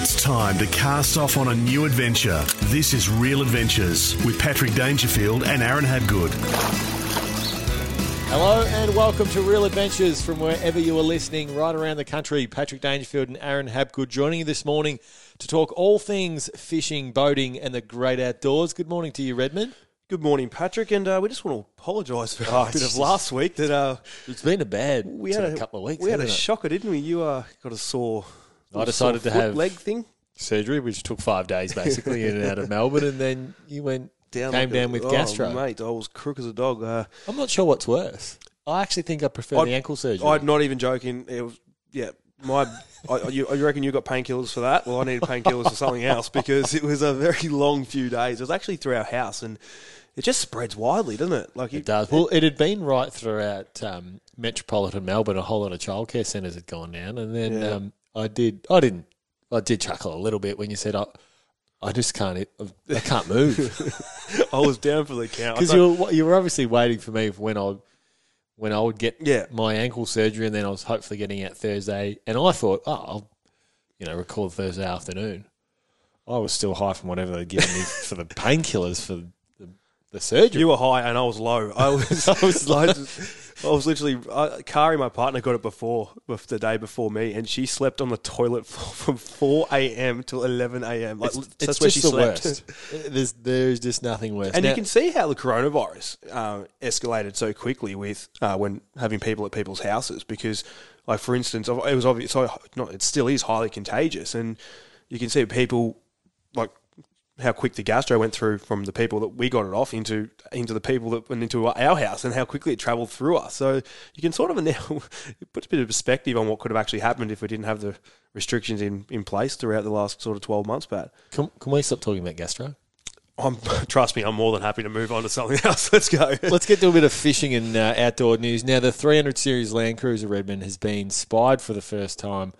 It's time to cast off on a new adventure. This is Real Adventures with Patrick Dangerfield and Aaron Habgood. Hello and welcome to Real Adventures from wherever you are listening, right around the country. Patrick Dangerfield and Aaron Habgood joining you this morning to talk all things fishing, boating, and the great outdoors. Good morning to you, Redmond. Good morning, Patrick, and uh, we just want to apologise for a bit of last week. That uh, It's been a bad we had a couple of weeks. We had a it? shocker, didn't we? You uh, got a sore. I decided to have leg thing surgery, which took five days basically in and out of Melbourne, and then you went down. came like down a- with oh, gastro. mate. I was crook as a dog. Uh, I'm not sure what's worse. I actually think I prefer I'd- the ankle surgery. I'm not even joking. It was yeah. My, I, you, you reckon you got painkillers for that? Well, I needed painkillers for something else because it was a very long few days. It was actually through our house, and it just spreads widely, doesn't it? Like you, It does. Well, it had been right throughout um, metropolitan Melbourne. A whole lot of childcare centres had gone down, and then Yeah. um, I did. I didn't. I did chuckle a little bit when you said, "I, I just can't. I can't move." I was down for the count Because you were, you were obviously waiting for me for when I when I would get Yeah. my ankle surgery, and then I was hopefully getting out Thursday. And I thought, oh, I'll you know record Thursday afternoon. I was still high from whatever they'd given me for the painkillers for the, the surgery. You were high and I was low. I was, I was, I I was literally. I, Kari, my partner, got it before, bef- the day before me, and she slept on the toilet from four a.m. till eleven a.m. Like it's, that's it's where she the slept. worst. There's there's just nothing worse. And Now- you can see how the coronavirus uh, escalated so quickly with uh, when having people at people's houses because, like for instance, it was obvious. So not, it still is highly contagious, and you can see people like how quick the gastro went through from the people that we got it off into into the people that went into our house, and how quickly it travelled through us. So you can sort of now it puts a bit of perspective on what could have actually happened if we didn't have the restrictions in, in place throughout the last sort of twelve months. Pat, can, can we stop talking about gastro? I'm trust me, I'm more than happy to move on to something else. Let's go. Let's get to a bit of fishing and uh, outdoor news. Now, the 300 Series Land Cruiser Redmond has been spied for the first time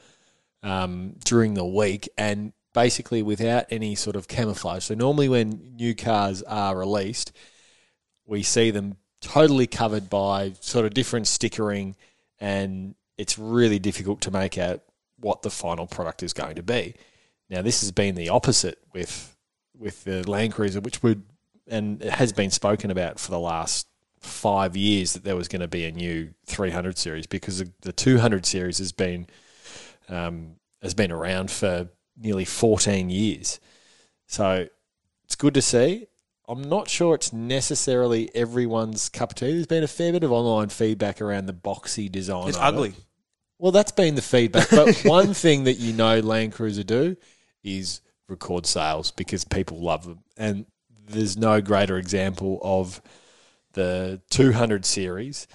um, during the week and basically without any sort of camouflage. So, normally when new cars are released, we see them totally covered by sort of different stickering, and it's really difficult to make out what the final product is going to be. Now, this has been the opposite with with the Land Cruiser, which would and it has been spoken about for the last five years that there was going to be a new 300 series because the- the 200 series has been um, has been around for nearly 14 years. So it's good to see. I'm not sure it's necessarily everyone's cup of tea. There's been a fair bit of online feedback around the boxy design. It's of it. ugly. Well, that's been the feedback. But one thing that you know Land Cruiser do is record sales because people love them. And there's no greater example of the 200 series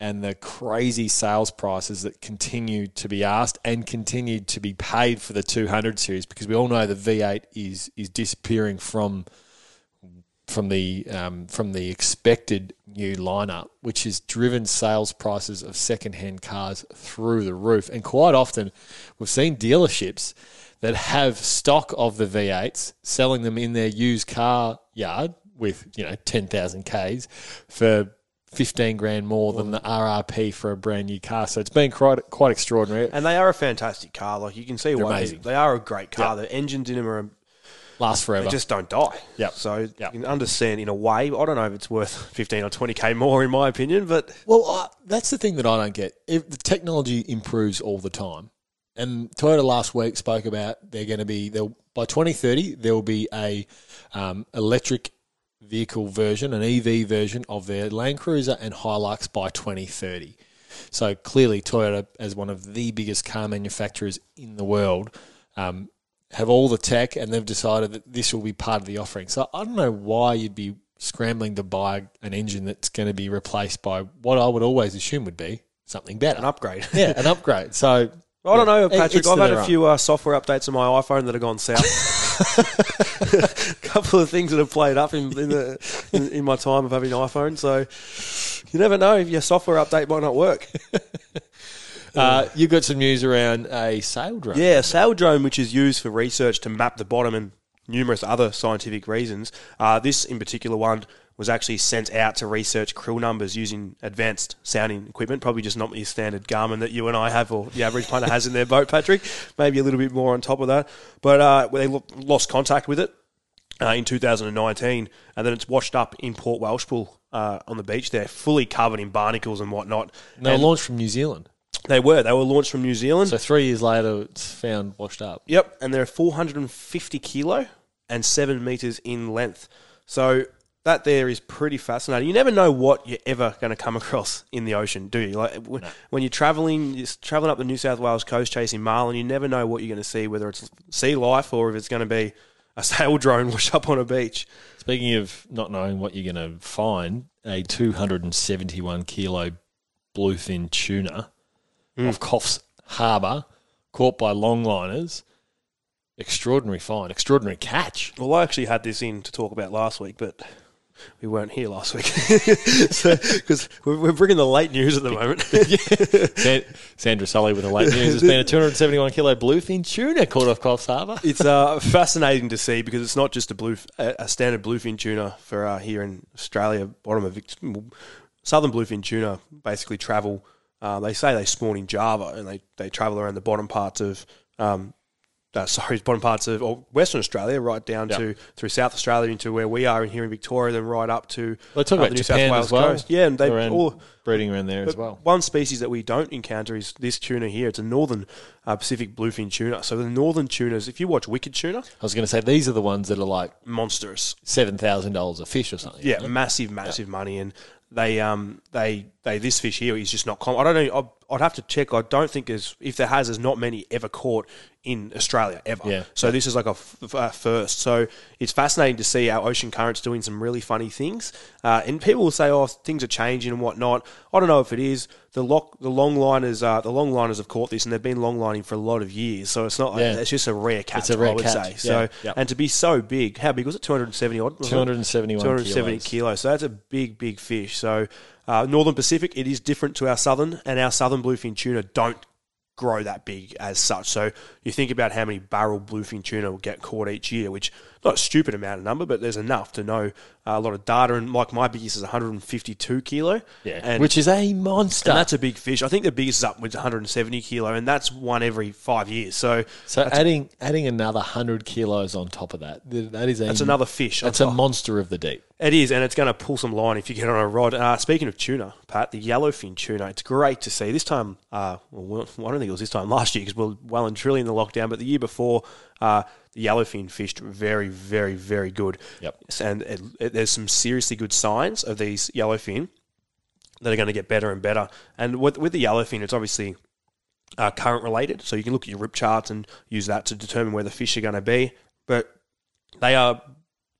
and the crazy sales prices that continue to be asked and continue to be paid for the 200 series because we all know the V8 is is disappearing from from the um, from the expected new lineup, which has driven sales prices of second-hand cars through the roof. And quite often, we've seen dealerships that have stock of the V8s selling them in their used car yard with you know ten thousand Ks for. 15 grand more than the RRP for a brand new car. So it's been quite quite extraordinary. And they are a fantastic car. Like you can see why amazing. they are a great car. Yeah. The engines in them are Last forever. they just don't die. Yep. So Yep. you can understand in a way. I don't know if it's worth fifteen or twenty k more in my opinion, but Well, I, that's the thing that I don't get. If the technology improves all the time, and Toyota last week spoke about they're going to be they'll by 2030 there will be a um, electric vehicle version, an EV version of their Land Cruiser and Hilux by 2030. So clearly, Toyota, as one of the biggest car manufacturers in the world, um, have all the tech, and they've decided that this will be part of the offering. So I don't know why you'd be scrambling to buy an engine that's going to be replaced by what I would always assume would be something better, An upgrade. yeah, an upgrade. So I don't know, Patrick. it's I've had a few uh, software updates on my iPhone that have gone south. a couple of things that have played up in in, the, in in my time of having an iPhone. So you never know if your software update might not work. uh, you got some news around a sail drone. Yeah, a sail drone, which is used for research to map the bottom and numerous other scientific reasons. Uh, this, in particular, one was actually sent out to research krill numbers using advanced sounding equipment. Probably just not your standard Garmin that you and I have, or the average punter has in their boat, Patrick. Maybe a little bit more on top of that. But uh, they lost contact with it uh, in 2019, and then it's washed up in Port Welshpool uh, on the beach there, fully covered in barnacles and whatnot. And they were And launched from New Zealand. they were. They were launched from New Zealand. So three years later, it's found washed up. Yep, and they're 450 kilo and seven meters in length. So that there is pretty fascinating. You never know what you're ever going to come across in the ocean, do you? Like w- when you're traveling, you're traveling up the New South Wales coast chasing marlin, you never know what you're going to see, whether it's sea life or if it's going to be a sail drone wash up on a beach. Speaking of not knowing what you're going to find, a 271 kilo bluefin tuna hmm. off Coffs Harbour, caught by longliners. Extraordinary find, extraordinary catch. Well, I actually had this in to talk about last week, but we weren't here last week because we're, we're bringing the late news at the moment. San- Sandra Sully with the late news. There's been a 271 kilo bluefin tuna caught off Coffs Harbour. it's uh, fascinating to see because it's not just a blue, a, a standard bluefin tuna for uh, here in Australia. Bottom of southern bluefin tuna basically travel. Uh, they say they spawn in Java and they, they travel around the bottom parts of. Um, uh, sorry, bottom parts of or Western Australia, right down Yep. to through South Australia into where we are in here in Victoria, then right up to They talk uh, about the New South Wales well. coast. Yeah, and they around, all breeding around there as well. One species that we don't encounter is this tuna here. It's a northern uh, Pacific bluefin tuna. So the northern tunas, if you watch Wicked Tuna, I was going to say these are the ones that are like monstrous. seven thousand dollars a fish or something. Yeah, massive, massive money, and they um they they this fish here is just not common. I don't know. I'd, I'd have to check. I don't think there's if there has, there's not many ever caught in Australia ever. Yeah. So this is like a f- uh, first. So it's fascinating to see our ocean currents doing some really funny things. Uh, and people will say, "Oh, things are changing and whatnot." I don't know if it is. The lock, the longliners, uh, the longliners have caught this, and they've been longlining for a lot of years. So it's not. Like, Yeah. It's just a rare catch. It's a rare I would catch. say. So Yeah. Yep. and to be so big, how big was it? Two hundred and seventy odd. wasn't it? 271 270 kilos. kilos. So that's a big, big fish. So uh, Northern Pacific, it is different to our southern, and our southern bluefin tuna don't grow that big as such. So you think about how many barrel bluefin tuna will get caught each year, which not a stupid amount of number, but there's enough to know a lot of data. And like my biggest is 152 kilo. Yeah, and, which is a monster. and that's a big fish. I think the biggest is up with 170 kilo, and that's one every five years. So so adding adding another hundred kilos on top of that, that is a that's another fish. That's a monster of the deep. It is, and it's going to pull some line if you get on a rod. Uh, speaking of tuna, Pat, the yellowfin tuna, it's great to see. This time, uh, well, I don't think it was this time last year because we're well and truly in the lockdown, but the year before, uh, the yellowfin fished very, very, very good. Yep. And it, it, there's some seriously good signs of these yellowfin that are going to get better and better. And with, with the yellowfin, it's obviously uh, current related, so you can look at your rip charts and use that to determine where the fish are going to be. But they are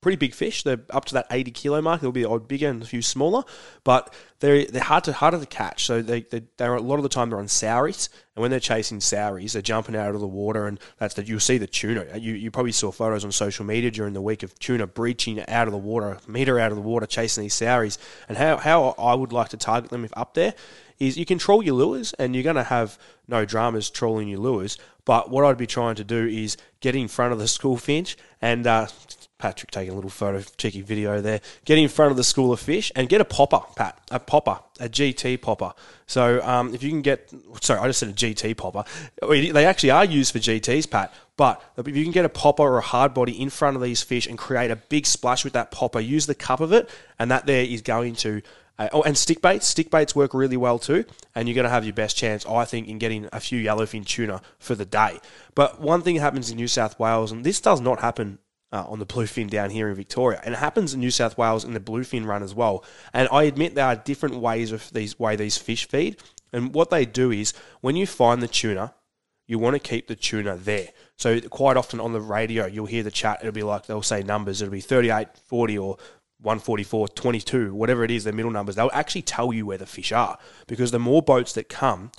pretty big fish. They're up to that 80 kilo mark. They'll be odd bigger and a few smaller, but they're they're hard to harder to catch. So they they they're a lot of the time they're on sauries, and when they're chasing sauries, they're jumping out of the water, and that's that you'll see the tuna. You you probably saw photos on social media during the week of tuna breaching out of the water, meter out of the water, chasing these sauries. And how how I would like to target them if up there is you control your lures and you're going to have no dramas trolling your lures. But what I'd be trying to do is get in front of the school finch and uh, Patrick taking a little photo, cheeky video there. Get in front of the school of fish and get a popper, Pat, a popper, a GT popper. So um, if you can get, sorry, I just said a GT popper. They actually are used for GTs, Pat. But if you can get a popper or a hard body in front of these fish and create a big splash with that popper, use the cup of it, and that there is going to uh, oh, and stick baits. Stick baits work really well too, and you're going to have your best chance, I think, in getting a few yellowfin tuna for the day. But one thing happens in New South Wales, and this does not happen uh, on the bluefin down here in Victoria, and it happens in New South Wales in the bluefin run as well. And I admit there are different ways of these way these fish feed. And what they do is when you find the tuna, you want to keep the tuna there. So quite often on the radio, you'll hear the chat. It'll be like they'll say numbers. It'll be 38, 40 or 144, 22, whatever it is, their middle numbers. They'll actually tell you where the fish are because the more boats that come,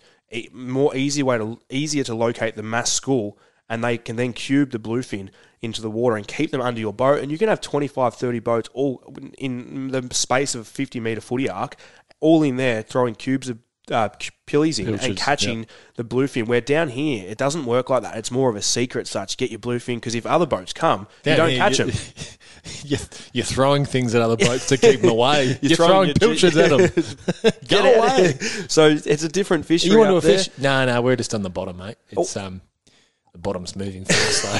more easy way to easier to locate the mass school and they can then cube the bluefin into the water and keep them under your boat. And you can have 25, 30 boats all in the space of a 50 metre footy arc, all in there throwing cubes of uh, pillies in Pilchards, and catching the bluefin. Where down here, it doesn't work like that. It's more of a secret such. Get your bluefin because if other boats come, you don't here, catch you- them. You're, you're throwing things at other boats to keep them away. You're, throwing, your- pilchards at them. Go Get away. so it's a different fishery. You want to fish? No, no, we're just on the bottom, mate. It's um, the bottom's moving slow.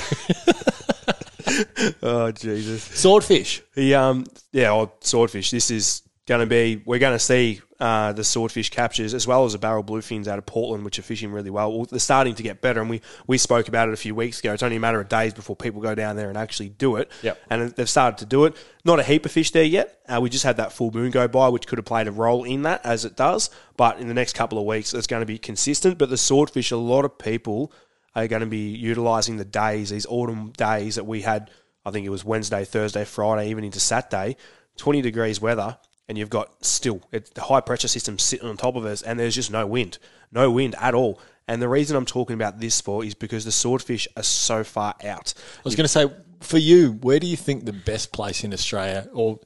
Oh Jesus! Swordfish. The um yeah, oh, swordfish. This is going to be we're going to see uh, the swordfish captures as well as the barrel bluefins out of Portland, which are fishing really well. well. They're starting to get better, and we we spoke about it a few weeks ago. It's only a matter of days before people go down there and actually do it. Yep. and they've started to do it. Not a heap of fish there yet. Uh, we just had that full moon go by, which could have played a role in that as it does. But in the next couple of weeks, it's going to be consistent. But the swordfish, a lot of people are going to be utilising the days, these autumn days that we had. I think it was Wednesday, Thursday, Friday, even into Saturday, 20 degrees weather, and you've got still it, the high pressure system sitting on top of us, and there's just no wind, no wind at all. And the reason I'm talking about this for is because the swordfish are so far out. I was going to say, for you, where do you think the best place in Australia, or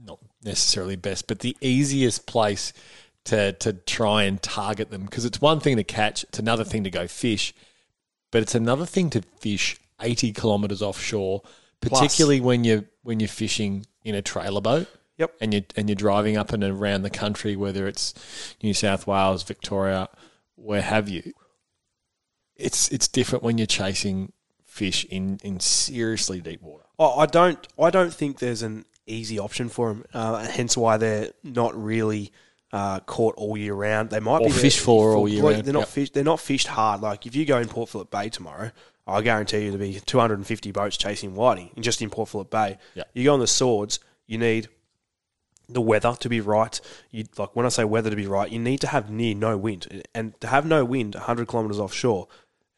not necessarily best, but the easiest place to to try and target them? Because it's one thing to catch, it's another thing to go fish, but it's another thing to fish 80 kilometres offshore, particularly when you're when you're fishing in a trailer boat. Yep. And you and you're driving up and around the country, whether it's New South Wales, Victoria, where have you. It's it's different when you're chasing fish in, in seriously deep water. I I don't. I don't think there's an easy option for them. Uh, hence why they're not really uh, caught all year round. They might Or be fished for all year round. They're not Yep. fished. They're not fished hard. Like if you go in Port Phillip Bay tomorrow, I guarantee you there'll be 250 boats chasing whiting in just in Port Phillip Bay. Yep. You go on the swords. You need the weather to be right. You like when I say weather to be right, you need to have near no wind, and to have no wind 100 kilometers offshore,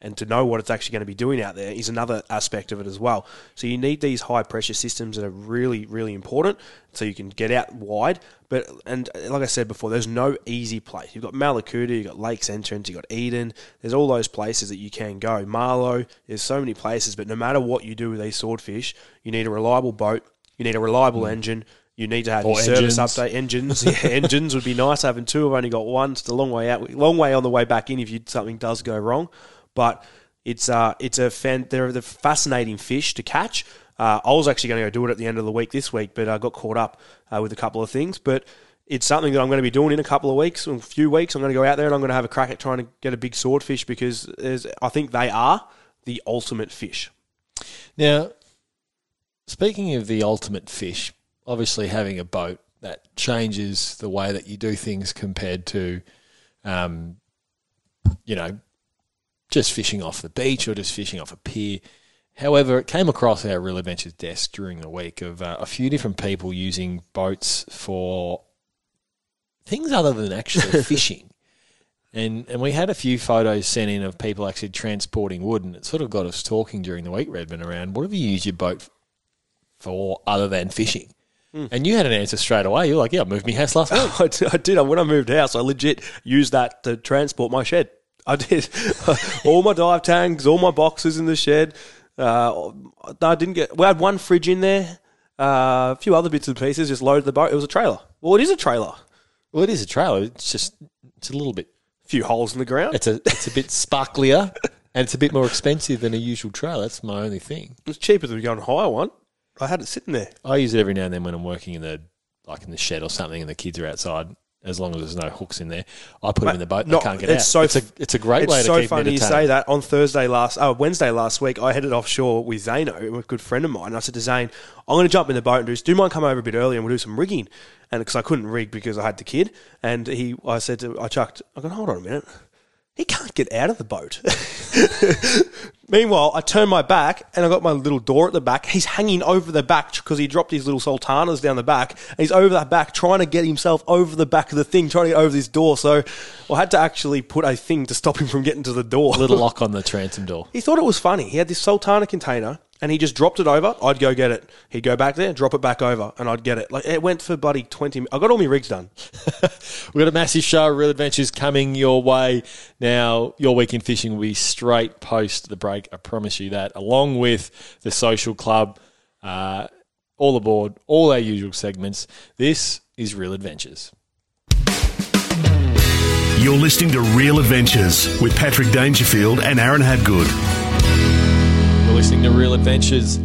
and to know what it's actually going to be doing out there is another aspect of it as well. So you need these high pressure systems that are really, really important, so you can get out wide. But and uh, like I said before, there's no easy place. You've got Mallacoota, you've got Lakes Entrance, you've got Eden. There's all those places that you can go. Marlo, there's so many places. But no matter what you do with these swordfish, you need a reliable boat, you need a reliable mm. engine. You need to have Or your service update engines. Yeah, engines would be nice having two. I've only got one. It's a long way out, long way on the way back in if you, something does go wrong. But it's uh, it's a fan. They're the fascinating fish to catch. Uh, I was actually going to go do it at the end of the week this week, but I got caught up uh, with a couple of things. But it's something that I'm going to be doing in a couple of weeks, in a few weeks. I'm going to go out there and I'm going to have a crack at trying to get a big swordfish because there's, I think they are the ultimate fish. Now, speaking of the ultimate fish, obviously having a boat that changes the way that you do things compared to, um, you know, just fishing off the beach or just fishing off a pier. However, it came across our Real Adventures desk during the week of uh, a few different people using boats for things other than actually fishing. And and we had a few photos sent in of people actually transporting wood, and it sort of got us talking during the week, Redmond, around what have you used your boat for other than fishing? And you had an answer straight away. You're like, yeah, I moved my house last week. I did, I did. When I moved house, I legit used that to transport my shed. I did. all my dive tanks, all my boxes in the shed. Uh, I didn't get. We had one fridge in there. Uh, a few other bits and pieces. Just loaded the boat. It was a trailer. Well, it is a trailer. well, it is a trailer. It's just it's a little bit. A few holes in the ground. It's a it's a bit sparklier, and it's a bit more expensive than a usual trailer. That's my only thing. It's cheaper than going to hire one. I had it sitting there. I use it every now and then when I'm working in the like in the shed or something, and the kids are outside. As long as there's no hooks in there, I put them in the boat and No, they can't get it's out. so it's a it's a great it's way to so keep funny you say that. On Thursday last, oh, Wednesday last week, I headed offshore with Zano, a good friend of mine. And I said to Zane, "I'm going to jump in the boat and do. Do you mind come over a bit early and we'll do some rigging?" And because I couldn't rig because I had the kid, and he, I said to, I chucked. I go, hold on a minute. He can't get out of the boat. Meanwhile, I turn my back and I got my little door at the back. He's hanging over the back because he dropped his little sultanas down the back. He's over that back trying to get himself over the back of the thing, trying to get over this door. So I had to actually put a thing to stop him from getting to the door. Little lock on the transom door. He thought it was funny. He had this sultana container and he just dropped it over. I'd go get it. He'd go back there, drop it back over, and I'd get it. Like it went for bloody twenty. mi- I got all my rigs done. We've got a massive show, of Real Adventures, coming your way. Now, your weekend fishing will be straight post the break. I promise you that, along with the social club, uh, all aboard, all our usual segments. This is Real Adventures. You're listening to Real Adventures with Patrick Dangerfield and Aaron Habgood. Listening to Real Adventures.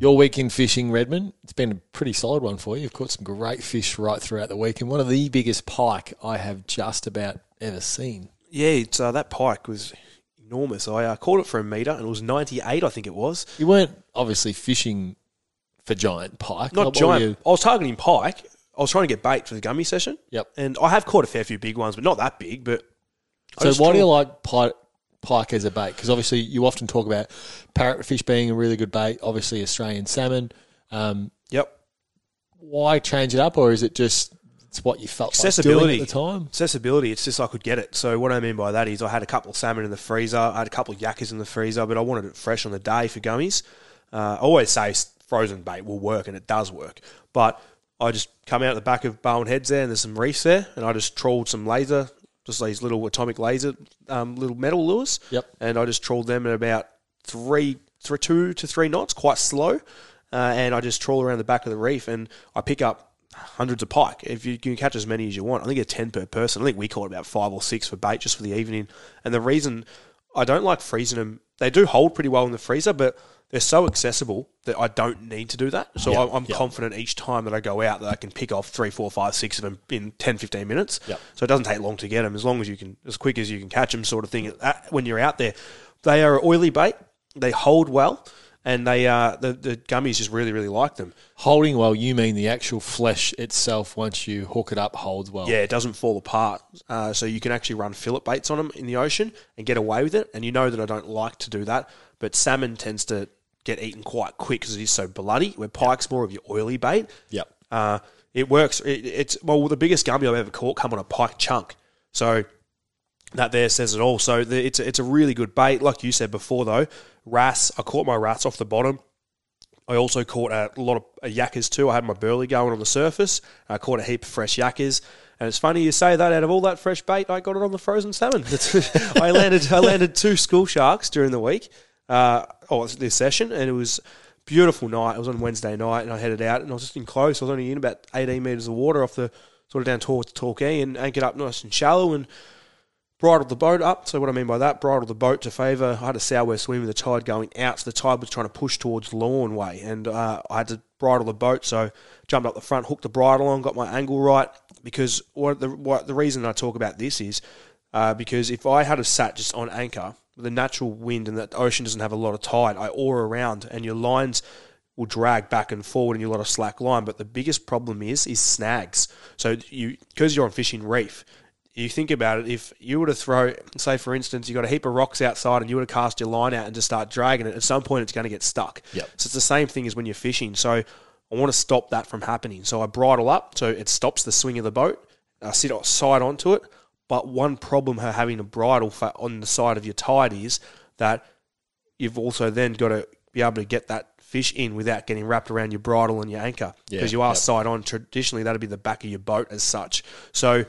Your weekend fishing, Redmond. It's been a pretty solid one for you. You've caught some great fish right throughout the week, and one of the biggest pike I have just about ever seen. Yeah, it's, uh, that pike was enormous. I uh, caught it for a meter, and it was ninety eight. I think it was. You weren't obviously fishing for giant pike. Not were giant. I was targeting pike. I was trying to get bait for the gummy session. Yep. And I have caught a fair few big ones, but not that big. But I So why do you like pike, pike as a bait? Because obviously you often talk about parrotfish being a really good bait. Obviously Australian salmon. Um, Yep. why change it up, or is it just it's what you felt like doing Accessibility at the time? Accessibility. It's just I could get it. So what I mean by that is I had a couple of salmon in the freezer. I had a couple of yakkers in the freezer, but I wanted it fresh on the day for gummies. Uh, I always say frozen bait will work, and it does work. But I just come out the back of Barwon Heads there, and there's some reefs there, and I just trawled some laser, just these little atomic laser, um, little metal lures. Yep. And I just trawled them at about three, three, two to three knots, quite slow. Uh, and I just trawl around the back of the reef, and I pick up hundreds of pike. If you can catch as many as you want, I think it's ten per person. I think we caught about five or six for bait just for the evening. And the reason I don't like freezing them, they do hold pretty well in the freezer, but they're so accessible that I don't need to do that. So Yeah, I- I'm yeah. confident each time that I go out that I can pick off three, four, five, six of them in 10, 15 minutes. Yeah. So it doesn't take long to get them, as long as you can, as quick as you can catch them, sort of thing. Uh, When you're out there, they are oily bait. They hold well, and they uh, the the gummies just really, really like them. Holding well, you mean the actual flesh itself once you hook it up holds well. Yeah, it doesn't fall apart. Uh, so you can actually run fillet baits on them in the ocean and get away with it. And you know that I don't like to do that, but salmon tends to get eaten quite quick because it is so bloody. Where pike's more of your oily bait. Yep. Uh, it works. It, it's well, the biggest gummy I've ever caught come on a pike chunk. So that there says it all. So the, it's a, it's a really good bait. Like you said before, though, wrasse. I caught my rats off the bottom. I also caught a lot of uh, yakkers too. I had my burley going on the surface. I caught a heap of fresh yakkers. And it's funny you say that. Out of all that fresh bait, I got it on the frozen salmon. I landed I landed two school sharks during the week. Uh, oh, this session, and it was beautiful night. It was on Wednesday night, and I headed out, and I was just in close. I was only in about eighteen meters of water off the sort of down towards Torquay, and anchored up nice and shallow, and bridled the boat up. So what I mean by that, bridled the boat to favour. I had a southwest wind with the tide going out, so the tide was trying to push towards Lorne Way, and uh, I had to bridle the boat. So jumped up the front, hooked the bridle on, got my angle right. Because what the what the reason I talk about this is uh, because if I had a sat just on anchor, the natural wind and the ocean doesn't have a lot of tide, I oar around, and your lines will drag back and forward and you a lot of slack line. But the biggest problem is is snags. So you because you're on fishing reef, you think about it, if you were to throw, say for instance, you got a heap of rocks outside and you were to cast your line out and just start dragging it, at some point it's going to get stuck. Yep. So it's the same thing as when you're fishing. So I want to stop that from happening. So I bridle up so it stops the swing of the boat. I sit side onto it. But one problem of having a bridle on the side of your tide is that you've also then got to be able to get that fish in without getting wrapped around your bridle and your anchor Yeah, because you are yep. side on. Traditionally, that'd be the back of your boat as such. So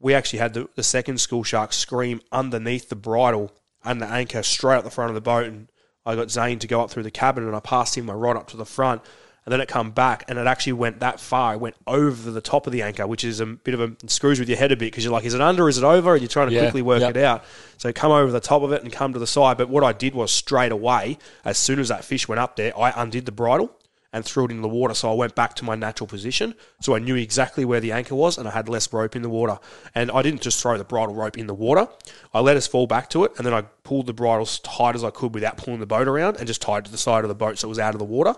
we actually had the, the second school shark scream underneath the bridle and the anchor straight up the front of the boat, and I got Zane to go up through the cabin, and I passed him my rod up to the front. And then it come back, and it actually went that far. It went over the top of the anchor, which is a bit of a screws with your head a bit because you're like, is it under? Is it over? And you're trying to Yeah, quickly work yep. it out. So come over the top of it and come to the side. But what I did was straight away, as soon as that fish went up there, I undid the bridle and threw it in the water. So I went back to my natural position. So I knew exactly where the anchor was and I had less rope in the water. And I didn't just throw the bridle rope in the water. I let us fall back to it and then I pulled the bridle as tight as I could without pulling the boat around and just tied to the side of the boat so it was out of the water.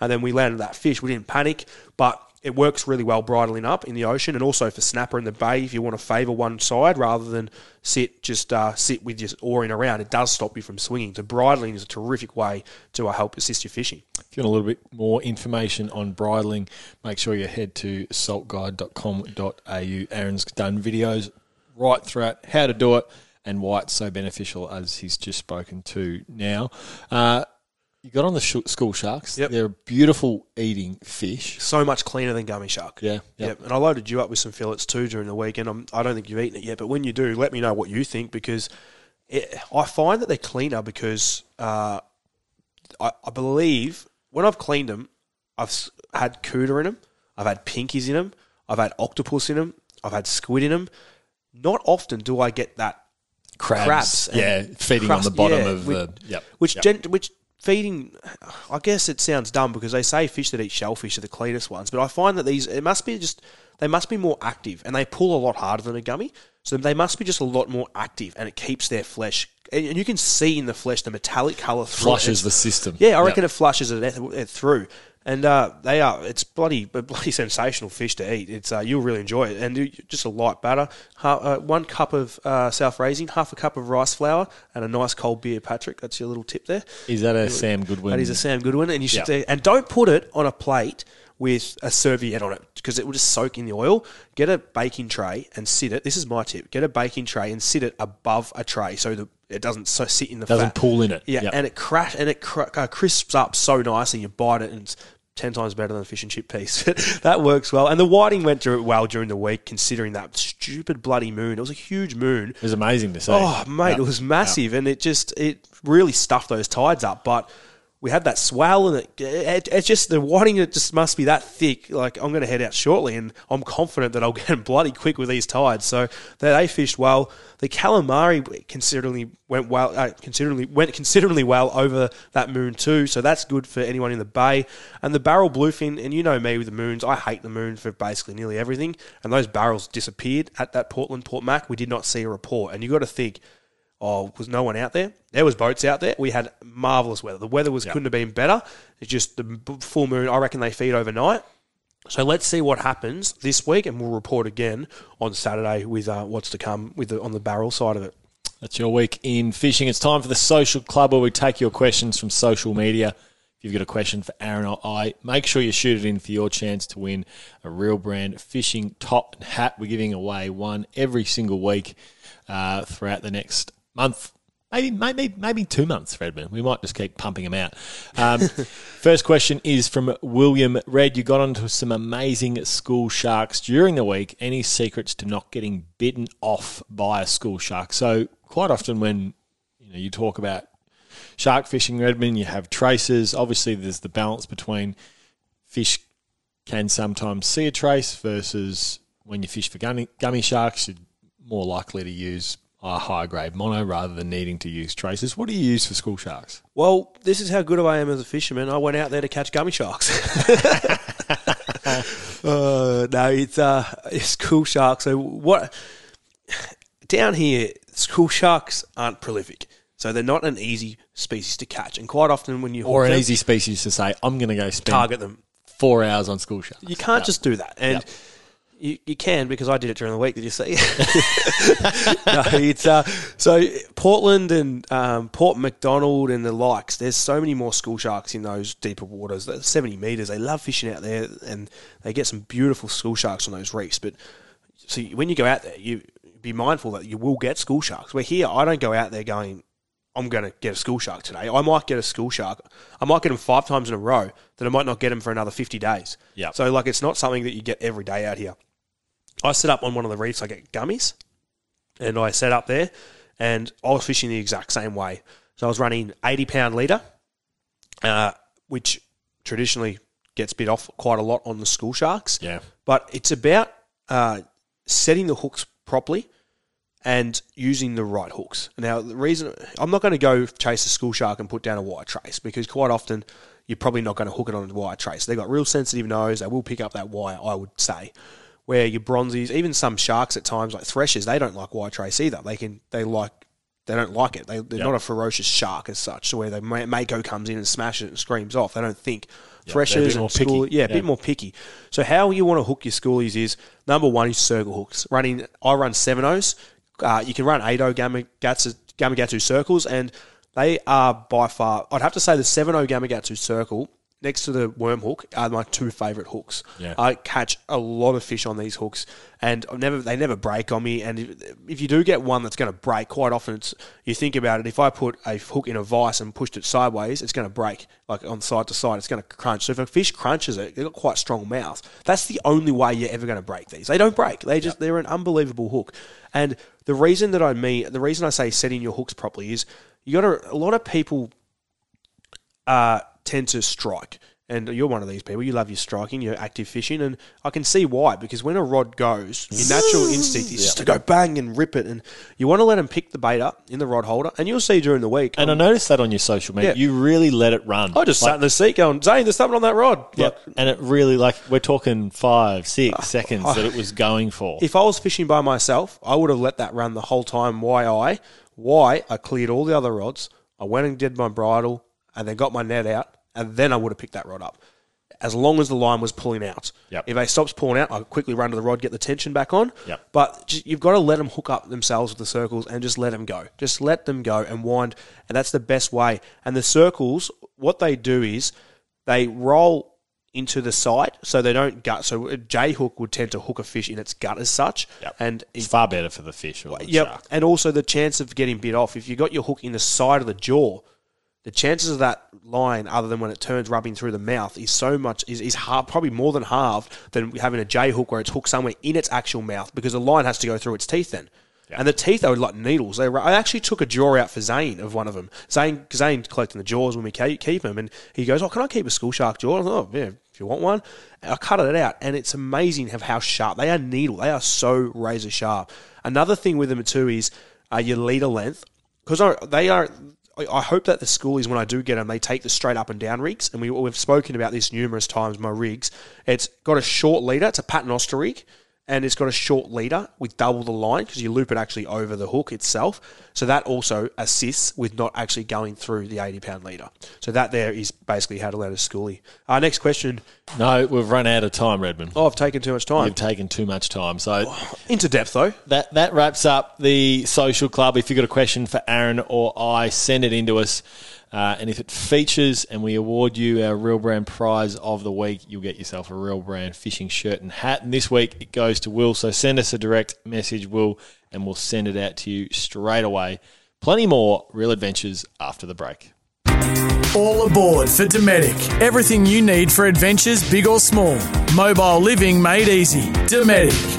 And then we landed that fish. We didn't panic, but it works really well bridling up in the ocean and also for snapper in the bay if you want to favour one side rather than sit just uh, sit with your oaring around. It does stop you from swinging. So bridling is a terrific way to uh, help assist your fishing. If you want a little bit more information on bridling, make sure you head to saltguide.com.au. Aaron's done videos right throughout how to do it and why it's so beneficial, as he's just spoken to now. Uh, you got on the sh- school sharks. Yep. They're a beautiful eating fish. So much cleaner than gummy shark. Yeah, Yep. And I loaded you up with some fillets too during the weekend. I'm, I don't think you've eaten it yet, but when you do, let me know what you think because it, I find that they're cleaner because uh, I, I believe when I've cleaned them, I've had couta in them, I've had pinkies in them, I've had octopus in them, I've had squid in them. Not often do I get that Crabs. crabs and yeah, feeding on the bottom yeah, of the. Yep. Which yep. gen, which feeding? I guess it sounds dumb because they say fish that eat shellfish are the cleanest ones, but I find that these it must be just they must be more active and they pull a lot harder than a gummy, so they must be just a lot more active and it keeps their flesh. And you can see in the flesh the metallic color through it. flushes the system. yeah, I reckon Yep. it flushes it through, and uh, they are. It's bloody, bloody sensational fish to eat. It's uh, you'll really enjoy it, and just a light batter, uh, one cup of uh, self raising, half a cup of rice flour, and a nice cold beer. Patrick, that's your little tip there. Is that a Sam Goodwin? That is a Sam Goodwin, and you should and don't put it on a plate with a serviette on it because it will just soak in the oil. Get a baking tray and sit it. This is my tip: get a baking tray and sit it above a tray so that it doesn't so sit in the Doesn't fat. pool in it. Yeah, Yep. and it crash and it cr- uh, crisps up so nice, and you bite it, and it's ten times better than a fish and chip piece. that works well, and the whiting went through it well during the week, considering that stupid bloody moon. It was a huge moon. It was amazing to see. Oh, mate, Yep. it was massive, and it just it really stuffed those tides up. But we had that swell, and it, it it's just the whiting. It just must be that thick. Like I'm going to head out shortly, and I'm confident that I'll get them bloody quick with these tides. So they, fished well. The calamari considerably went well. Uh, considerably went considerably well over that moon too. So that's good for anyone in the bay. And the barrel bluefin, and you know me with the moons. I hate the moon for basically nearly everything. And those barrels disappeared at that Portland Port Mac. We did not see a report. And you got to think oh, was no one out there? There was boats out there. We had marvelous weather. The weather was couldn't have been better. It's just the full moon. I reckon they feed overnight. So let's see what happens this week, and we'll report again on Saturday with uh, what's to come with the, on the barrel side of it. That's your week in fishing. It's time for the social club where we take your questions from social media. If you've got a question for Aaron or I, make sure you shoot it in for your chance to win a real brand fishing top and hat. We're giving away one every single week uh, throughout the next month. Maybe, maybe, maybe two months, Redmond. We might just keep pumping them out. Um, first question is from William Red. You got onto some amazing school sharks during the week. Any secrets to not getting bitten off by a school shark? So quite often when you know you talk about shark fishing, Redmond, you have traces. Obviously, there's the balance between fish can sometimes see a trace versus when you fish for gummy, gummy sharks, you're more likely to use a higher grade mono rather than needing to use traces. What do you use for school sharks? Well, this is how good I am as a fisherman. I went out there to catch gummy sharks. uh, no, it's uh, it's school sharks. So what? Down here, school sharks aren't prolific, so they're not an easy species to catch. And quite often, when you Or an them, easy species to say, I'm going to go spend target them, four hours on school sharks. you can't just do that. And you, you can because I did it during the week. Did you see? no, it's uh, so Portland and um, Port MacDonnell and the likes. There's so many more school sharks in those deeper waters. That's Seventy meters. They love fishing out there, and they get some beautiful school sharks on those reefs. But so when you go out there, you be mindful that you will get school sharks. Where here, I don't go out there going. I'm going to get a school shark today. I might get a school shark. I might get them five times in a row. Then I might not get them for another 50 days. Yep. So like it's not something that you get every day out here. I set up on one of the reefs. I get gummies, and I set up there, and I was fishing the exact same way. So I was running 80 pound leader, uh, which traditionally gets bit off quite a lot on the school sharks. Yeah. But it's about uh, setting the hooks properly and using the right hooks. Now, the reason I'm not going to go chase a school shark and put down a wire trace because quite often you're probably not going to hook it on a wire trace. They've got real sensitive nose. They will pick up that wire, I would say. Where your bronzies, even some sharks at times like threshers, they don't like wire trace either. They can they like they don't like it. They, they're Yep. not a ferocious shark as such. So where the mako comes in and smashes it and screams off, they don't think threshers more and school, yeah, a Yeah. bit more picky. So how you want to hook your schoolies is number one is circle hooks. Running, I run seven O's. Uh, you can run eight O gamma gatsu, Gamakatsu circles, and they are by far. I'd have to say the seven O Gamakatsu circle next to the worm hook are my two favourite hooks. Yeah. I catch a lot of fish on these hooks, and I've never they never break on me. And if, if you do get one that's going to break, quite often it's you think about it. If I put a hook in a vice and pushed it sideways, it's going to break like on side to side. It's going to crunch. So if a fish crunches it, they've got quite strong mouth. That's the only way you're ever going to break these. They don't break. They just they're an unbelievable hook. And the reason that I mean the reason I say setting your hooks properly is you got to, a lot of people uh, tend to strike. And you're one of these people. You love your striking, you're active fishing, and I can see why. Because when a rod goes, your natural instinct is just to go bang and rip it, and you want to let them pick the bait up in the rod holder. And you'll see during the week. And I um, noticed that on your social media. Yeah. You really let it run. I just sat in the seat going, Zane, there's something on that rod. Yep. Like, and it really like we're talking five, six seconds that it was going for. if I was fishing by myself, I would have let that run the whole time. Why I? Why I cleared all the other rods. I went and did my bridle, and then got my net out, and then I would have picked that rod up. As long as the line was pulling out. Yep. If they stops pulling out, I quickly run to the rod, get the tension back on. Yep. But just, you've got to let them hook up themselves with the circles and just let them go. Just let them go and wind, and that's the best way. And the circles, what they do is they roll into the side, so they don't gut. So a J hook would tend to hook a fish in its gut as such, Yep. and it's far better for the fish or the Yep. shark. And also the chance of getting bit off. If you got your hook in the side of the jaw, the chances of that line, other than when it turns rubbing through the mouth, is so much is, is half, probably more than halved than having a J hook where it's hooked somewhere in its actual mouth because the line has to go through its teeth then. And the teeth are like needles. They, I actually took a jaw out for Zane of one of them. Zane, Zane collecting the jaws when we keep them, and he goes, "Oh, can I keep a school shark jaw?" I was like, "Oh, yeah, if you want one." And I cut it out, and it's amazing of how sharp they are. Needle, they are so razor sharp. Another thing with them too is uh, your leader length because they are. I- hope that the schoolies, when I do get them, they take the straight up and down rigs. And we, we've spoken about this numerous times. My rigs, it's got a short leader. It's a paternoster rig, and it's got a short leader with double the line because you loop it actually over the hook itself. So that also assists with not actually going through the eighty pound leader. So that there is basically how to let a schoolie. Our next question. No, we've run out of time, Redmond. Oh, I've taken too much time. You've taken too much time. So Into depth though. that that wraps up the social club. If you've got a question for Aaron or I, send it in to us. Uh, and if it features and we award you our Real Brand prize of the week, you'll get yourself a Real Brand fishing shirt and hat. And this week it goes to Will. So send us a direct message, Will, and we'll send it out to you straight away. Plenty more Real Adventures after the break. All aboard for Dometic. Everything you need for adventures, big or small. Mobile living made easy. Dometic.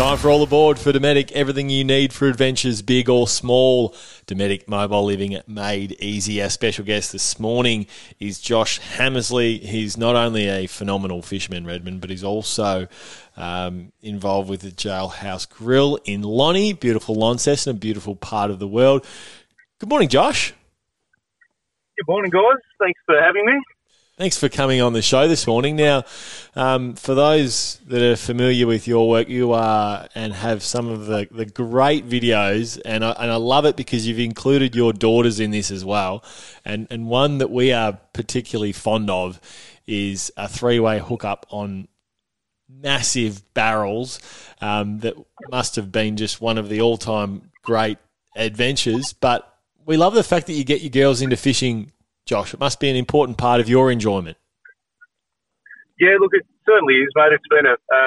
Time for all aboard for Dometic. Everything you need for adventures, big or small. Dometic Mobile Living made easy. Our special guest this morning is Josh Hammersley. He's not only a phenomenal fisherman, Redmond, but he's also um, involved with the Jailhouse Grill in Lonnie, beautiful Launceston, a beautiful part of the world. Good morning, Josh. Good morning, guys. Thanks for having me. Thanks for coming on the show this morning. Now, um, for those that are familiar with your work, you are and have some of the, the great videos, and I, and I love it because you've included your daughters in this as well. And, and one that we are particularly fond of is a three way hookup on massive barrels um, that must have been just one of the all time great adventures. But we love the fact that you get your girls into fishing Josh. It must be an important part of your enjoyment. Yeah, look, it certainly is, mate. It's been a, a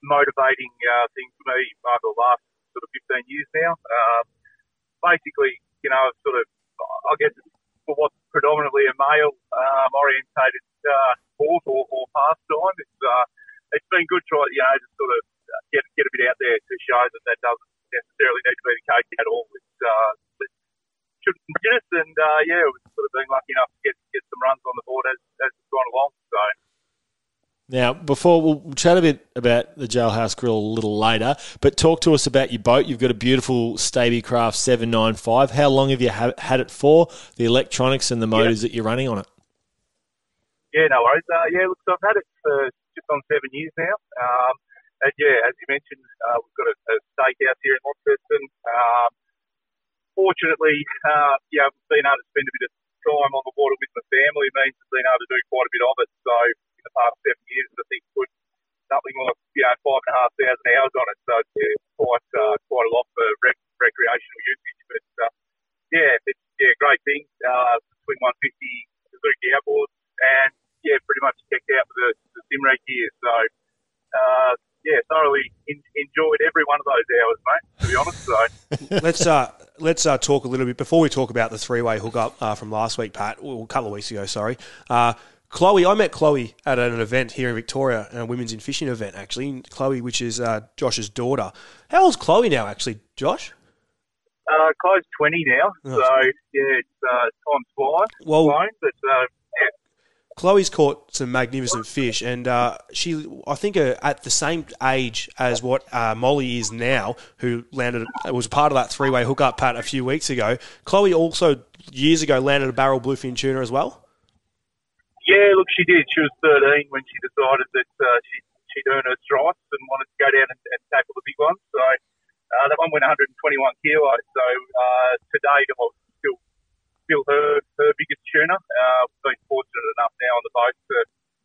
motivating uh, thing for me over the last sort of 15 years now. Um, basically, you know, sort of, I guess, for what's predominantly a male um, orientated uh, sport or, or pastime, it's uh, it's been good try, you know, to sort of get get a bit out there to show that that doesn't necessarily need to be the case at all. It's, uh, it's and uh, yeah, we've sort of been lucky enough to get get some runs on the board as as it's gone along. So. Now, before we'll chat a bit about the Jailhouse Grill a little later, but talk to us about your boat. You've got a beautiful Stabicraft 795. How long have you ha- had it for? The electronics and the motors that you're running on it? Yeah, no worries. Uh, yeah, look, so I've had it for just on seven years now. Um, and yeah, as you mentioned, uh, we've got a, a steakhouse here in Launceston. Um, fortunately, uh, yeah, being able to spend a bit of time on the water with my family means I've been able to do quite a bit of it. So in the past seven years, I think put something like you know five and a half thousand hours on it. So it's yeah, quite uh, quite a lot for rec- recreational usage. But uh, yeah, it's yeah, great thing. Uh, Swing 150 Suzuki outboards, and yeah, pretty much checked out the, the Simrad gear. So uh, yeah, thoroughly in, enjoyed every one of those hours, mate. To be honest, so let's uh, let's uh, talk a little bit before we talk about the three way hookup uh, from last week, Pat. Well, a couple of weeks ago, sorry. Uh, Chloe, I met Chloe at an event here in Victoria, a women's in fishing event, actually. Chloe, which is uh, Josh's daughter. How old's Chloe now, actually, Josh? Uh, close 20 now. Oh. So, yeah, it's uh, time flies. Well- flown, but uh, Chloe's caught some magnificent fish, and uh, she, I think, uh, at the same age as what uh, Molly is now, who landed was part of that three way hookup pat a few weeks ago. Chloe also years ago landed a barrel bluefin tuna as well. yeah, look, she did. She was 13 when she decided that uh, she, she'd earn her stripes and wanted to go down and, and tackle the big one. So uh, that one went 121 kilos. So uh, today still, her, her biggest tuna. Uh, we've been fortunate enough now on the boat to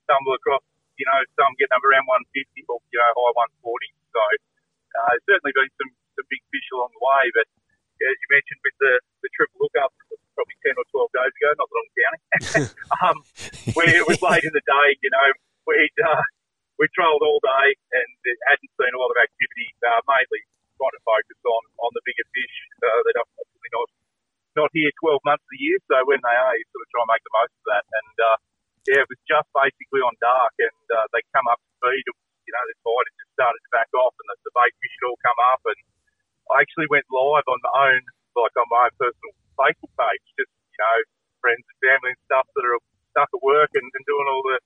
stumble across, you know, some getting up around 150 or, you know, high 140. So uh, there's certainly been some, some big fish along the way. But as you mentioned with the, the triple hookup, probably 10 or 12 days ago, not that I'm counting, um, we, it was late in the day, you know, we'd, uh, we trolled all day and hadn't seen a lot of activity, uh, mainly trying to focus on, on the bigger fish. Uh, they're obviously not, not here 12 months of the year, so when they are, you sort of try and make the most of that. And, uh, yeah, it was just basically on dark and uh, they come up to speed. You know, the tide had just started to back off and the, the bait fish had all come up. And I actually went live on my own, like on my own personal Facebook page, just, you know, friends and family and stuff that are stuck at work and, and doing all the,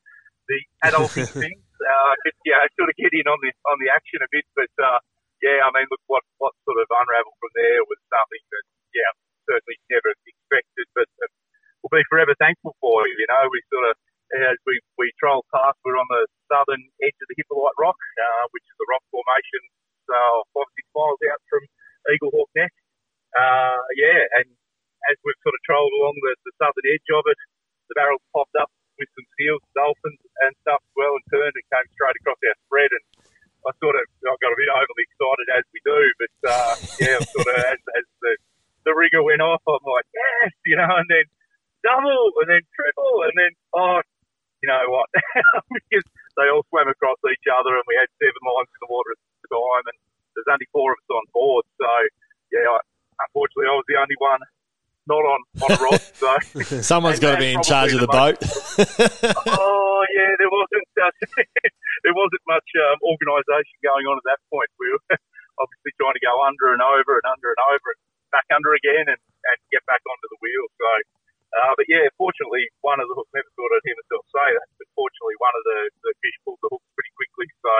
the adulting things. Uh, just, yeah, sort of get in on the, on the action a bit. But, uh, yeah, I mean, look, what, what sort of unravelled from there was something that, yeah, certainly never expected, but uh, we'll be forever thankful for. You You know, we sort of, as we, we trolled past, we're on the southern edge of the Hippolyte Rock, uh, which is a rock formation uh, five, six miles out from Eaglehawk Neck. Uh, yeah, and as we've sort of trolled along the, the southern edge of it, the barrels popped up with some seals, dolphins, and stuff as well, and turned and came straight across our spread. And I sort of I got a bit overly excited as we do, but uh, yeah, sort of as, as the the rigger went off, I'm like, yes, you know, and then double, and then triple, and then oh, you know what? because they all swam across each other, and we had seven lines in the water at the time, and there's only four of us on board. So yeah, I, unfortunately, I was the only one not on on a rod. So Someone's got to be in charge of the probably boat. oh yeah, there wasn't uh, there wasn't much um, organisation going on at that point. We were obviously trying to go under and over and under and over and back under again and, and get back onto the wheel. So, uh, but yeah, fortunately, one of the hooks never thought I'd hear myself say that, but fortunately, one of the, the fish pulled the hook pretty quickly. So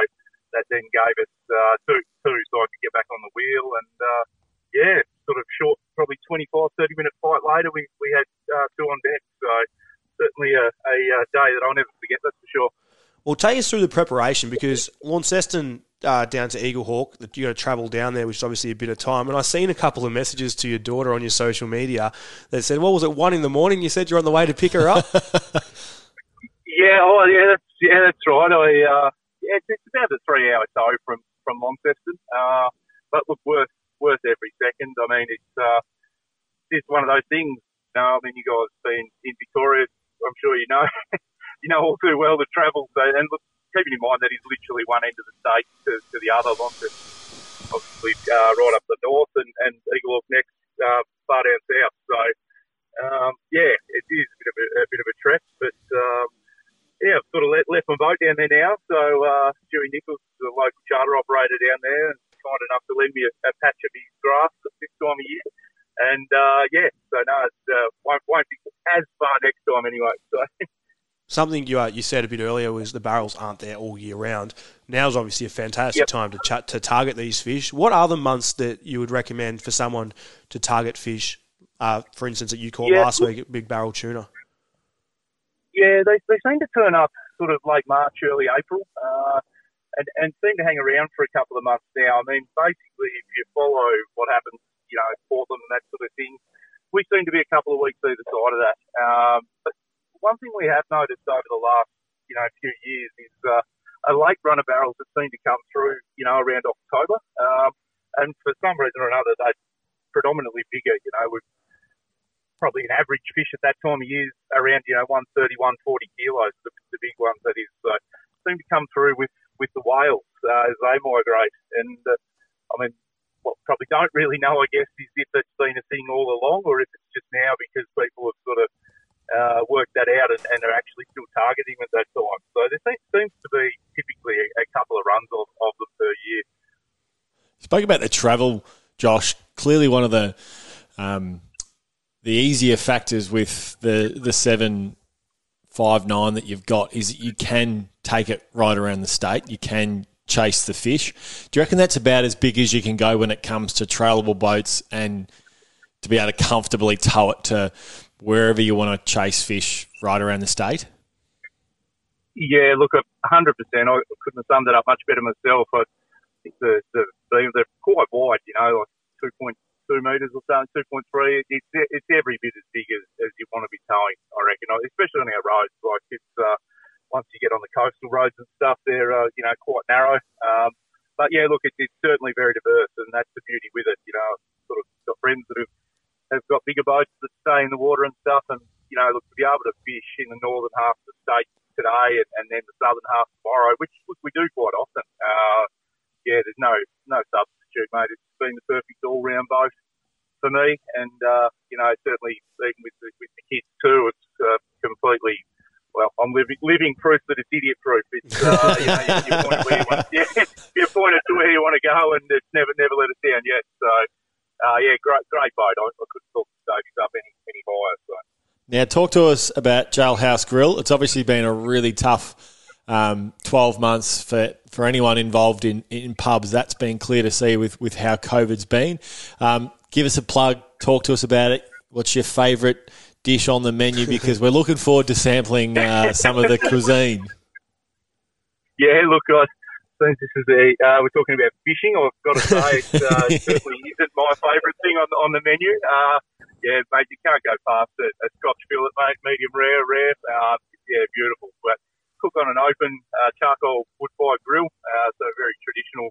that then gave us uh, two two, so I could get back on the wheel and. Uh, yeah, sort of short, probably 25, 30 minute fight later, we, we had uh, two on deck. So certainly a, a, uh day that I'll never forget, that's for sure. Well, take us through the preparation because Launceston uh, down to Eaglehawk, that you got to travel down there, which is obviously a bit of time. And I've seen a couple of messages to your daughter on your social media that said, "What was it? One in the morning? You said you're on the way to pick her up." Yeah, oh yeah, that's yeah, that's right. I uh, yeah, it's, it's about a three hour tow from from Launceston. Uh, but look, worth worth every second. I mean, it's uh, it's one of those things. You know, I mean, you guys have been in Victoria. I'm sure you know, you know all too well the travel. So, and look, keeping in mind that is literally one end of the state to, to the other. Launceston, obviously, uh, right up the north, and, and Eagle Hawk next uh, far down south. So, um, yeah, it is a bit of a, a bit of a trek, but. Um, yeah, I've sort of let, left my boat down there now. So uh, Stewie Nichols, the local charter operator down there, and kind enough to lend me a, a patch of his grass this time of year. And uh, yeah, so no, it uh, won't, won't be as far next time anyway. So Something you uh, you said a bit earlier was the barrels aren't there all year round. Now is obviously a fantastic Yep. time to chat, to target these fish. What are the months that you would recommend for someone to target fish? Uh, for instance, that you caught Yeah. last week, big barrel tuna. yeah, they, they seem to turn up sort of late March, early April, uh, and, and seem to hang around for a couple of months now. I mean, basically, if you follow what happens, you know, Portland and that sort of thing. We seem to be a couple of weeks either side of that. Um, but one thing we have noticed over the last you know few years is uh, a late run of barrels that seem to come through you know around October, um, and for some reason or another they're predominantly bigger. You know, we've probably an average fish at that time of year is around you know 130, 140 kilos, the, the big ones that is. So seem to come through with with the whales uh, as they migrate. And uh, I mean, what probably don't really know, I guess, is if it's been a thing all along or if it's just now because people have sort of uh, that out and, and, are actually still targeting at that time. So there seems to be typically a, a couple of runs of, of them per year. You Spoke about the travel, Josh. Clearly, one of the um, the easier factors with the the seven five nine that you've got is that you can take it right around the state. You can chase the fish. Do you reckon that's about as big as you can go when it comes to trailable boats and to be able to comfortably tow it to wherever you want to chase fish right around the state? Yeah, look, 100%. I couldn't have summed it up much better myself. I think the, the, they're quite wide, you know, like 2.2 metres or something, 2.3. It's, it's every bit as big as, as you want to be towing, I reckon, especially on our roads. Like, it's, uh, once you get on the coastal roads and stuff, they're uh, you know quite narrow. Um, but yeah, look, it, it's certainly very diverse, and that's the beauty with it. You know, I've sort of got friends that have have got bigger boats that stay in the water and stuff, and you know, look to be able to fish in the northern half of the state today, and, and then the southern half tomorrow, which, which we do quite often. Uh, yeah, there's no no substitute, mate. It's been the perfect all round boat for me, and uh, you know, certainly even with the, with the kids too, it's uh, completely well, I'm living living proof that it's idiot proof. It's uh, you know you, you point where you want, yeah, you point it to where you want to go, and it's never never let us down yet. So uh, yeah, great great boat. I, I couldn't talk to Davies up any any higher. So. Now, talk to us about Jailhouse Grill. It's obviously been a really tough um, 12 months for, for anyone involved in, in pubs. That's been clear to see with, with how COVID's been. Um, give us a plug, talk to us about it. What's your favourite dish on the menu because we're looking forward to sampling uh, some of the cuisine. Yeah, look, I since this is a uh, we're talking about fishing, I've got to say it uh, certainly isn't my favourite thing on on the menu. Uh, yeah, mate, you can't go past it. A Scotch fillet, mate, medium rare, rare. Uh, yeah, beautiful. But cook on an open uh, charcoal wood fire grill, uh, so very traditional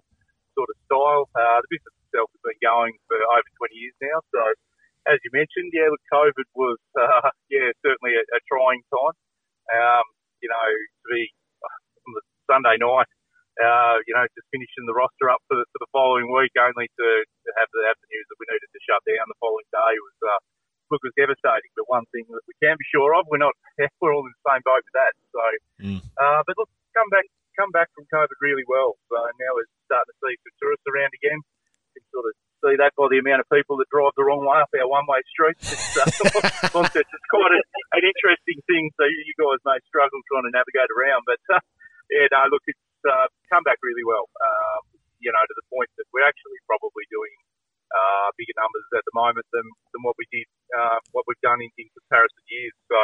sort of style. Uh, the business itself has been going for over 20 years now, so as you mentioned, yeah, look, COVID was, uh, yeah, certainly a, a trying time. Um, you know, to be on the Sunday night, uh, you know, just finishing the roster up for the, for the following week, only to, to have, the, have the news that we needed to shut down the following day was, uh, look, was devastating. But one thing that we can be sure of, we're not, we're all in the same boat with that. So, mm. uh, but look, come back, come back from COVID really well. So now we're starting to see some tourists around again. You can sort of see that by the amount of people that drive the wrong way up our one-way streets. It's, uh, it's quite a, an interesting thing. So you guys may struggle trying to navigate around, but uh, yeah, no, look, it's uh, come back really well. Um, you know, to the point that we're actually probably doing uh, bigger numbers at the moment than, than what we did, uh, what we've done in, in comparison years. So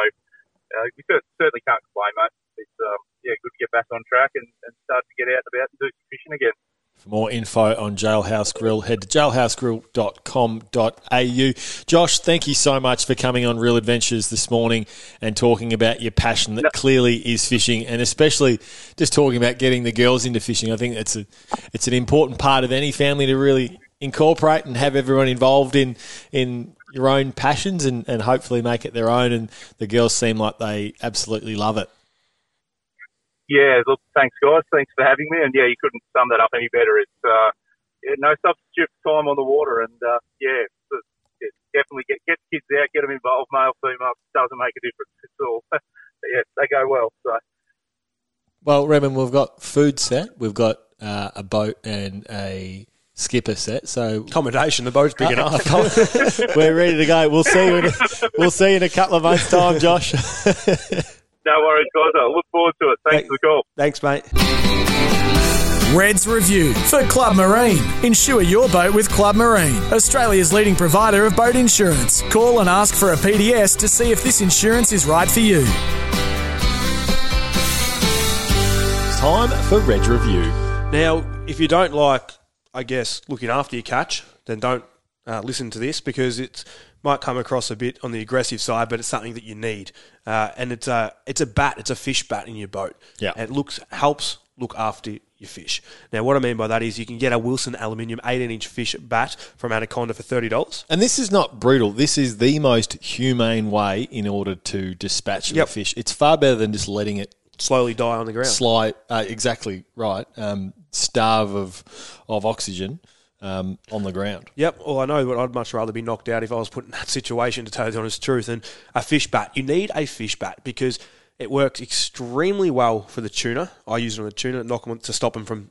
uh, we certainly can't complain, mate. It's um, yeah, good to get back on track and, and start to get out and about and do some fishing again. For more info on Jailhouse Grill, head to jailhousegrill.com.au. Josh, thank you so much for coming on Real Adventures this morning and talking about your passion that clearly is fishing, and especially just talking about getting the girls into fishing. I think it's a it's an important part of any family to really incorporate and have everyone involved in in your own passions and, and hopefully make it their own. And the girls seem like they absolutely love it yeah, look, thanks guys, thanks for having me, and yeah, you couldn't sum that up any better. It's uh, yeah, no substitute for time on the water, and uh, yeah, yeah, definitely get get kids out, get them involved, male, female, doesn't make a difference. It's all, yeah, they go well. So. Well, Redmond, we've got food set, we've got uh, a boat and a skipper set. So accommodation, the boat's big uh, enough. we're ready to go. We'll see you. In a, we'll see you in a couple of months' time, Josh. No worries, guys. I look forward to it. Thanks for the call. Thanks, mate. Reds Review for Club Marine. Insure your boat with Club Marine, Australia's leading provider of boat insurance. Call and ask for a PDS to see if this insurance is right for you. Time for Reds Review. Now, if you don't like, I guess, looking after your catch, then don't uh, listen to this because it might come across a bit on the aggressive side, but it's something that you need. Uh, and it's a it's a bat, it's a fish bat in your boat. Yeah. and it looks helps look after your fish. Now, what I mean by that is you can get a Wilson aluminium 18 inch fish bat from Anaconda for thirty dollars. And this is not brutal. This is the most humane way in order to dispatch Yep. the fish. It's far better than just letting it Slowly die on the ground. slide. Uh, exactly right. Um, starve of of oxygen um, on the ground. Yep. Well, I know, but I'd much rather be knocked out if I was put in that situation, to tell you the honest truth. And a fish bat, you need a fish bat because it works extremely well for the tuna. I use it on the tuna, knock them to stop them from.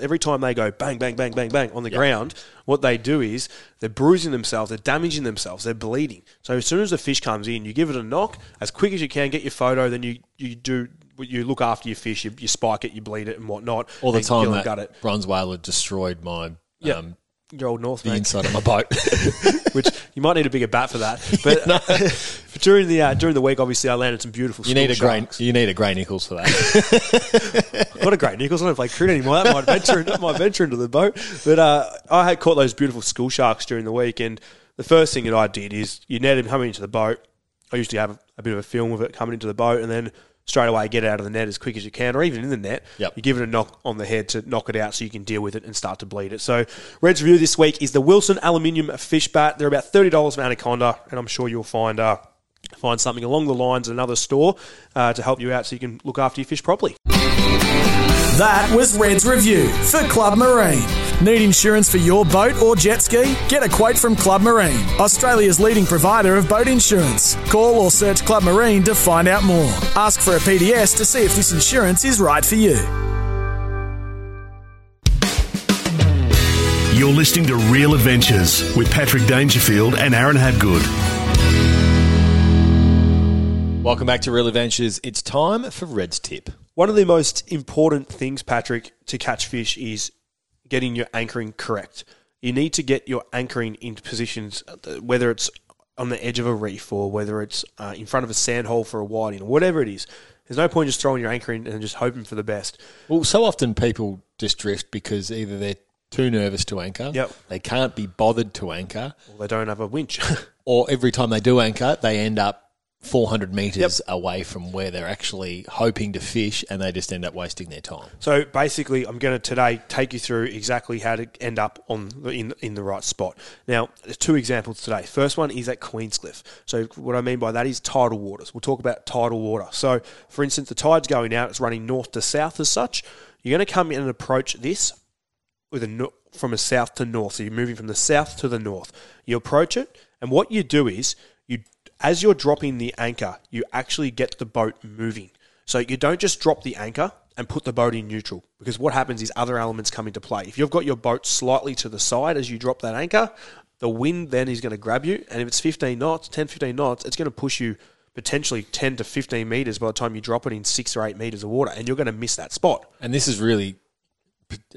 Every time they go bang, bang, bang, bang, bang on the ground, what they do is they're bruising themselves, they're damaging themselves, they're bleeding. So as soon as the fish comes in, you give it a knock as quick as you can, get your photo, then you, you do you look after your fish, you, you spike it, you bleed it, and whatnot. All the time that gut it. bronze whaler destroyed my Yeah. um, Your old North the mate. inside of my boat. which you might need a bigger bat for that. But uh, during the uh, during the week, obviously, I landed some beautiful. you need a sharks. You need a Gray-Nicolls for that. Not a great Nichols. I don't play cricket anymore. That might venture that might venture into the boat. But uh, I had caught those beautiful school sharks during the week, and the first thing that I did is you net them coming into the boat. I usually have a bit of a film of it coming into the boat, and then straight away get it out of the net as quick as you can, or even in the net. Yep. You give it a knock on the head to knock it out so you can deal with it and start to bleed it. So, Red's review this week is the Wilson Aluminium Fish Bat. They're about $30 from Anaconda, and I'm sure you'll find uh, find something along the lines at another store uh, to help you out so you can look after your fish properly. That was Red's review for Club Marine. Need insurance for your boat or jet ski? Get a quote from Club Marine, Australia's leading provider of boat insurance. Call or search Club Marine to find out more. Ask for a PDS to see if this insurance is right for you. You're listening to Real Adventures with Patrick Dangerfield and Aaron Hadgood. Welcome back to Real Adventures. It's time for Red's tip. One of the most important things, Patrick, to catch fish is getting your anchoring correct. You need to get your anchoring into positions, uh, whether it's on the edge of a reef or whether it's uh, in front of a sand hole for a whiting or whatever it is. There's no point just throwing your anchor in and just hoping for the best. Well, so often people just drift because either they're too nervous to anchor, Yep. they can't be bothered to anchor, Or they don't have a winch. or every time they do anchor, they end up 400 metres away from where they're actually hoping to fish and they just end up wasting their time. So basically, I'm going to today take you through exactly how to end up on the, in in the right spot. Now, there's two examples today. First one is at Queenscliff. So what I mean by that is tidal waters. We'll talk about tidal water. So, for instance, the tide's going out. It's running north to south as such. You're going to come in and approach this with a no- from a south to north. So you're moving from the south to the north. You approach it, and what you do is you, as you're dropping the anchor, you actually get the boat moving. So you don't just drop the anchor and put the boat in neutral because what happens is other elements come into play. If you've got your boat slightly to the side as you drop that anchor, the wind then is going to grab you, and if it's 15 knots, 10, 15 knots, it's going to push you potentially 10 to 15 meters by the time you drop it in six or eight meters of water, and you're going to miss that spot. And this is really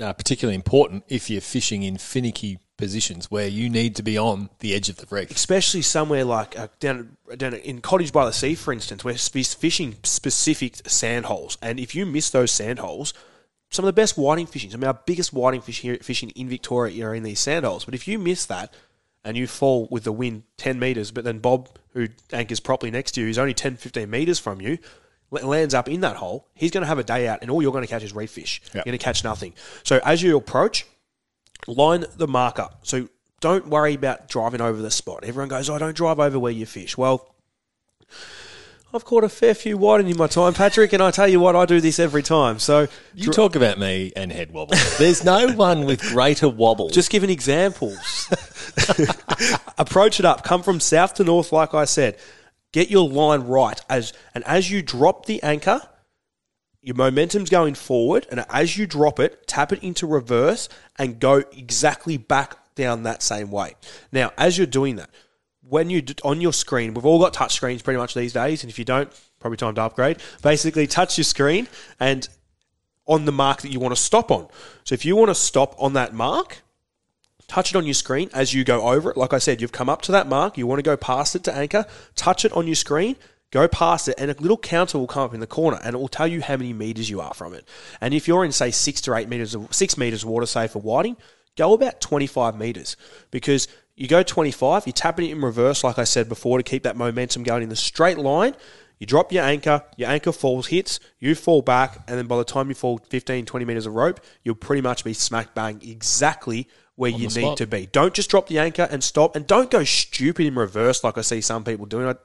uh, particularly important if you're fishing in finicky positions where you need to be on the edge of the reef. especially somewhere like uh, down down in Cottage by the Sea, for instance, where fishing specific sand holes, and if you miss those sand holes, some of the best whiting fishing, some of our biggest whiting fish here, fishing in Victoria are in these sand holes. But if you miss that and you fall with the wind 10 metres, but then Bob, who anchors properly next to you, is only 10, 15 metres from you, lands up in that hole, he's going to have a day out, and all you're going to catch is reef fish. You're going to catch nothing. So as you approach, line the marker. So don't worry about driving over the spot. Everyone goes, oh, don't drive over where you fish. Well, I've caught a fair few whiting in my time, Patrick, and I tell you what, I do this every time. So You talk about me and head wobble. There's no one with greater wobble. just giving examples. Approach it up. Come from south to north, like I said. Get your line right as and as you drop the anchor, your momentum's going forward, and as you drop it, tap it into reverse and go exactly back down that same way. Now, as you're doing that, when you on your screen, we've all got touch screens pretty much these days, and if you don't, probably time to upgrade. Basically, touch your screen and on the mark that you want to stop on. So if you want to stop on that mark, touch it on your screen as you go over it. Like I said, you've come up to that mark, you want to go past it to anchor, touch it on your screen, go past it, and a little counter will come up in the corner and it will tell you how many meters you are from it. And if you're in, say, six to eight meters of six meters water, say for whiting, go about 25 meters because You go 25, you're tapping it in reverse, like I said before, to keep that momentum going in the straight line. You drop your anchor, your anchor falls, hits, you fall back, and then by the time you fall 15, 20 meters of rope, you'll pretty much be smack bang exactly where you need spot. to be. Don't just drop the anchor and stop, and don't go stupid in reverse like I see some people doing. I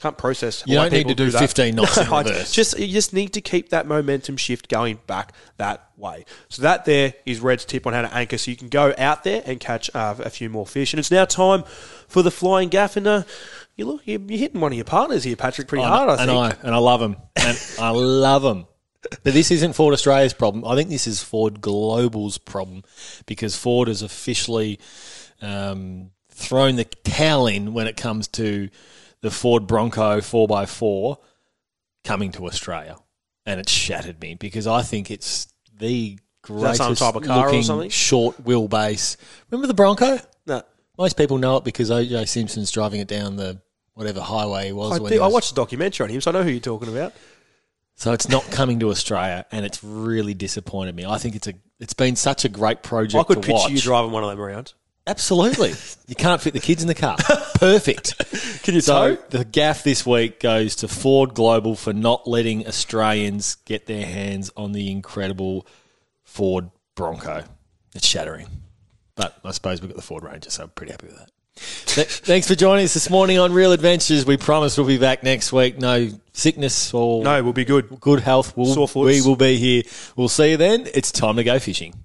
can't process. You don't need to do that. 15 knots in reverse. Just you just need to keep that momentum shift going back that way. So that there is Red's tip on how to anchor, so you can go out there and catch uh, a few more fish. And it's now time for the flying gaff, and uh, you look you're, you're hitting one of your partners here, Patrick, pretty hard. I think. and I and I love them, and I love them. But this isn't Ford Australia's problem. I think this is Ford Global's problem because Ford has officially um, thrown the towel in when it comes to the Ford Bronco 4x4 coming to Australia. And it shattered me because I think it's the greatest some type of car or looking something? short wheelbase. Remember the Bronco? No. Most people know it because OJ Simpson's driving it down the whatever highway he was. I, when do- I was- watched a documentary on him, so I know who you're talking about. So it's not coming to Australia, and it's really disappointed me. I think it's a it's been such a great project. I could picture watch. you driving one of them around. Absolutely, you can't fit the kids in the car. Perfect. Can you So tow? the gaff this week goes to Ford Global for not letting Australians get their hands on the incredible Ford Bronco. It's shattering, but I suppose we've got the Ford Ranger, so I'm pretty happy with that. Thanks for joining us this morning on Real Adventures. We promise we'll be back next week. No sickness or No, we'll be good. good health. We'll, Sore foots. we will be here. We'll see you then. It's time to go fishing.